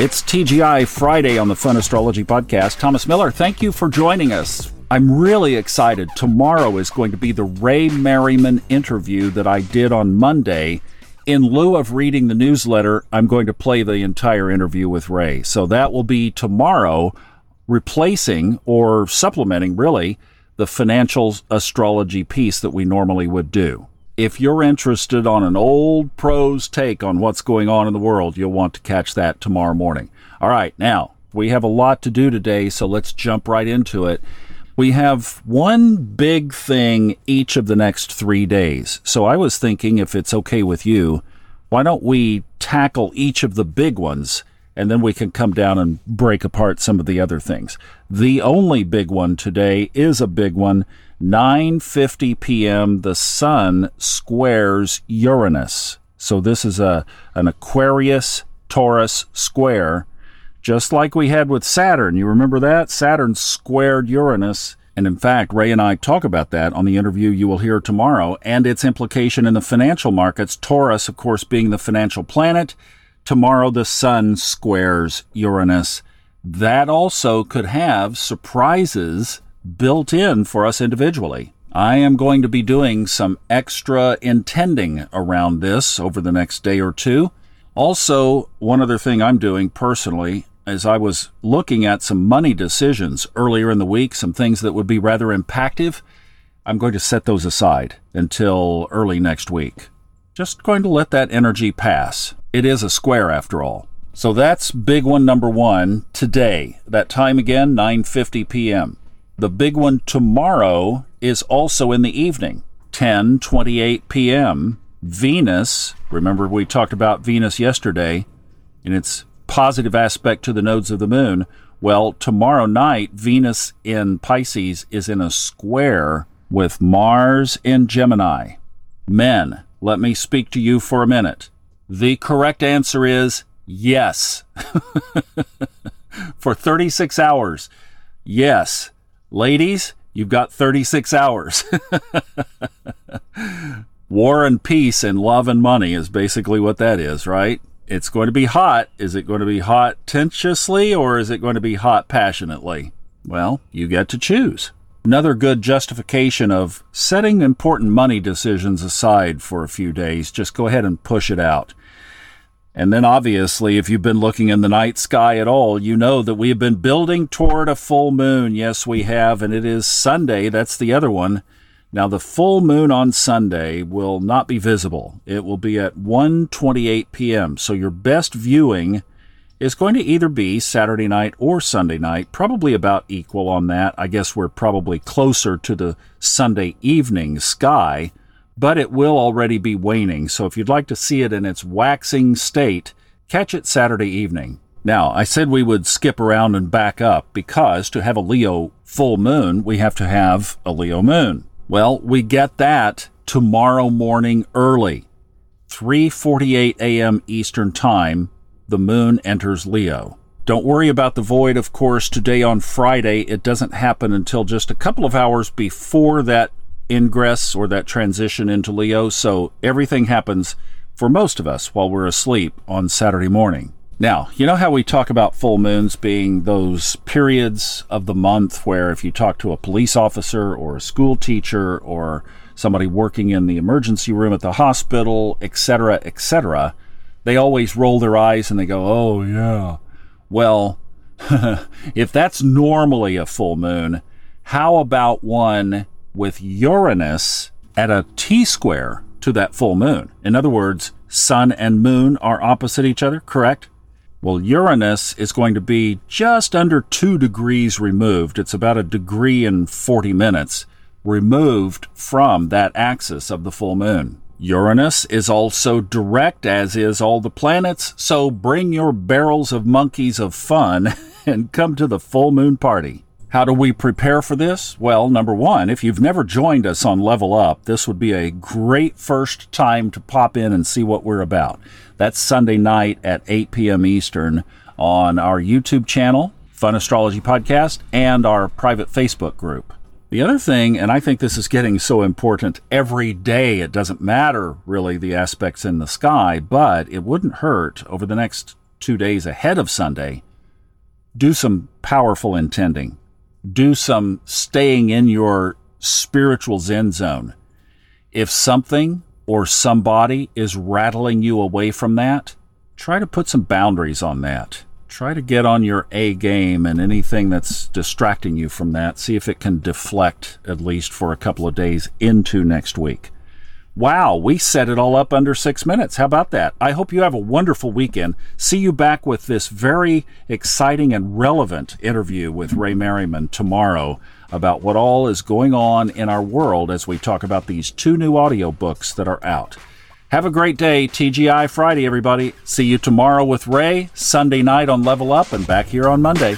It's TGI Friday on the Fun Astrology Podcast. Thomas Miller, thank you for joining us. I'm really excited. Tomorrow is going to be the Ray Merriman interview that I did on Monday. In lieu of reading the newsletter, I'm going to play the entire interview with Ray. So that will be tomorrow, replacing or supplementing, really, the financial astrology piece that we normally would do. If you're interested on an old pro's take on what's going on in the world, you'll want to catch that tomorrow morning. All right, now we have a lot to do today, so let's jump right into it. We have one big thing each of the next three days. So I was thinking, if it's okay with you, why don't we tackle each of the big ones and then we can come down and break apart some of the other things. The only big one today is a big one. 9:50 p.m. the sun squares Uranus. So this is a an Aquarius Taurus square just like we had with Saturn. You remember that? Saturn squared Uranus. And in fact, Ray and I talk about that on the interview you will hear tomorrow and its implication in the financial markets. Taurus, of course, being the financial planet. Tomorrow, the sun squares Uranus. That also could have surprises built in for us individually. I am going to be doing some extra intending around this over the next day or two. Also, one other thing I'm doing personally, as I was looking at some money decisions earlier in the week, some things that would be rather impactful, I'm going to set those aside until early next week. Just going to let that energy pass. It is a square after all. So that's big one number 1 today. That time again 9:50 p.m. The big one tomorrow is also in the evening, 10:28 p.m. Venus, remember we talked about Venus yesterday and its positive aspect to the nodes of the moon. Well, tomorrow night, Venus in Pisces is in a square with Mars in Gemini. Men, let me speak to you for a minute. The correct answer is yes. for 36 hours. Yes. Ladies, you've got 36 hours. War and peace and love and money is basically what that is, right? it's going to be hot. Is it going to be hot tensiously or is it going to be hot passionately? Well, you get to choose. Another good justification of setting important money decisions aside for a few days, just go ahead and push it out. And then obviously, if you've been looking in the night sky at all, you know that we have been building toward a full moon. Yes, we have. And it is Sunday. That's the other one. Now the full moon on Sunday will not be visible. It will be at 1:28 p.m. So your best viewing is going to either be Saturday night or Sunday night, probably about equal on that. I guess we're probably closer to the Sunday evening sky, but it will already be waning. So if you'd like to see it in its waxing state, catch it Saturday evening. Now, I said we would skip around and back up because to have a Leo full moon, we have to have a Leo moon. Well, we get that tomorrow morning early. 3:48 a.m. Eastern Time, the moon enters Leo. Don't worry about the void, of course, today on Friday. It doesn't happen until just a couple of hours before that ingress or that transition into Leo, so everything happens for most of us while we're asleep on Saturday morning. Now, you know how we talk about full moons being those periods of the month where if you talk to a police officer or a school teacher or somebody working in the emergency room at the hospital, etc., etc., they always roll their eyes and they go, "Oh yeah." Well, if that's normally a full moon, how about one with Uranus at a T square to that full moon? In other words, sun and moon are opposite each other, correct? Well, Uranus is going to be just under two degrees removed. It's about a degree and 40 minutes removed from that axis of the full moon. Uranus is also direct, as is all the planets, so bring your barrels of monkeys of fun and come to the full moon party. How do we prepare for this? Well, number one, if you've never joined us on Level Up, this would be a great first time to pop in and see what we're about. That's Sunday night at 8 p.m. Eastern on our YouTube channel, Fun Astrology Podcast, and our private Facebook group. The other thing, and I think this is getting so important every day, it doesn't matter really the aspects in the sky, but it wouldn't hurt over the next two days ahead of Sunday, do some powerful intending. Do some staying in your spiritual zen zone. If something or somebody is rattling you away from that, try to put some boundaries on that. Try to get on your A game and anything that's distracting you from that, see if it can deflect at least for a couple of days into next week. Wow, we set it all up under six minutes. How about that? I hope you have a wonderful weekend. See you back with this very exciting and relevant interview with Ray Merriman tomorrow about what all is going on in our world as we talk about these two new audiobooks that are out. Have a great day, TGI Friday, everybody. See you tomorrow with Ray, Sunday night on Level Up, and back here on Monday.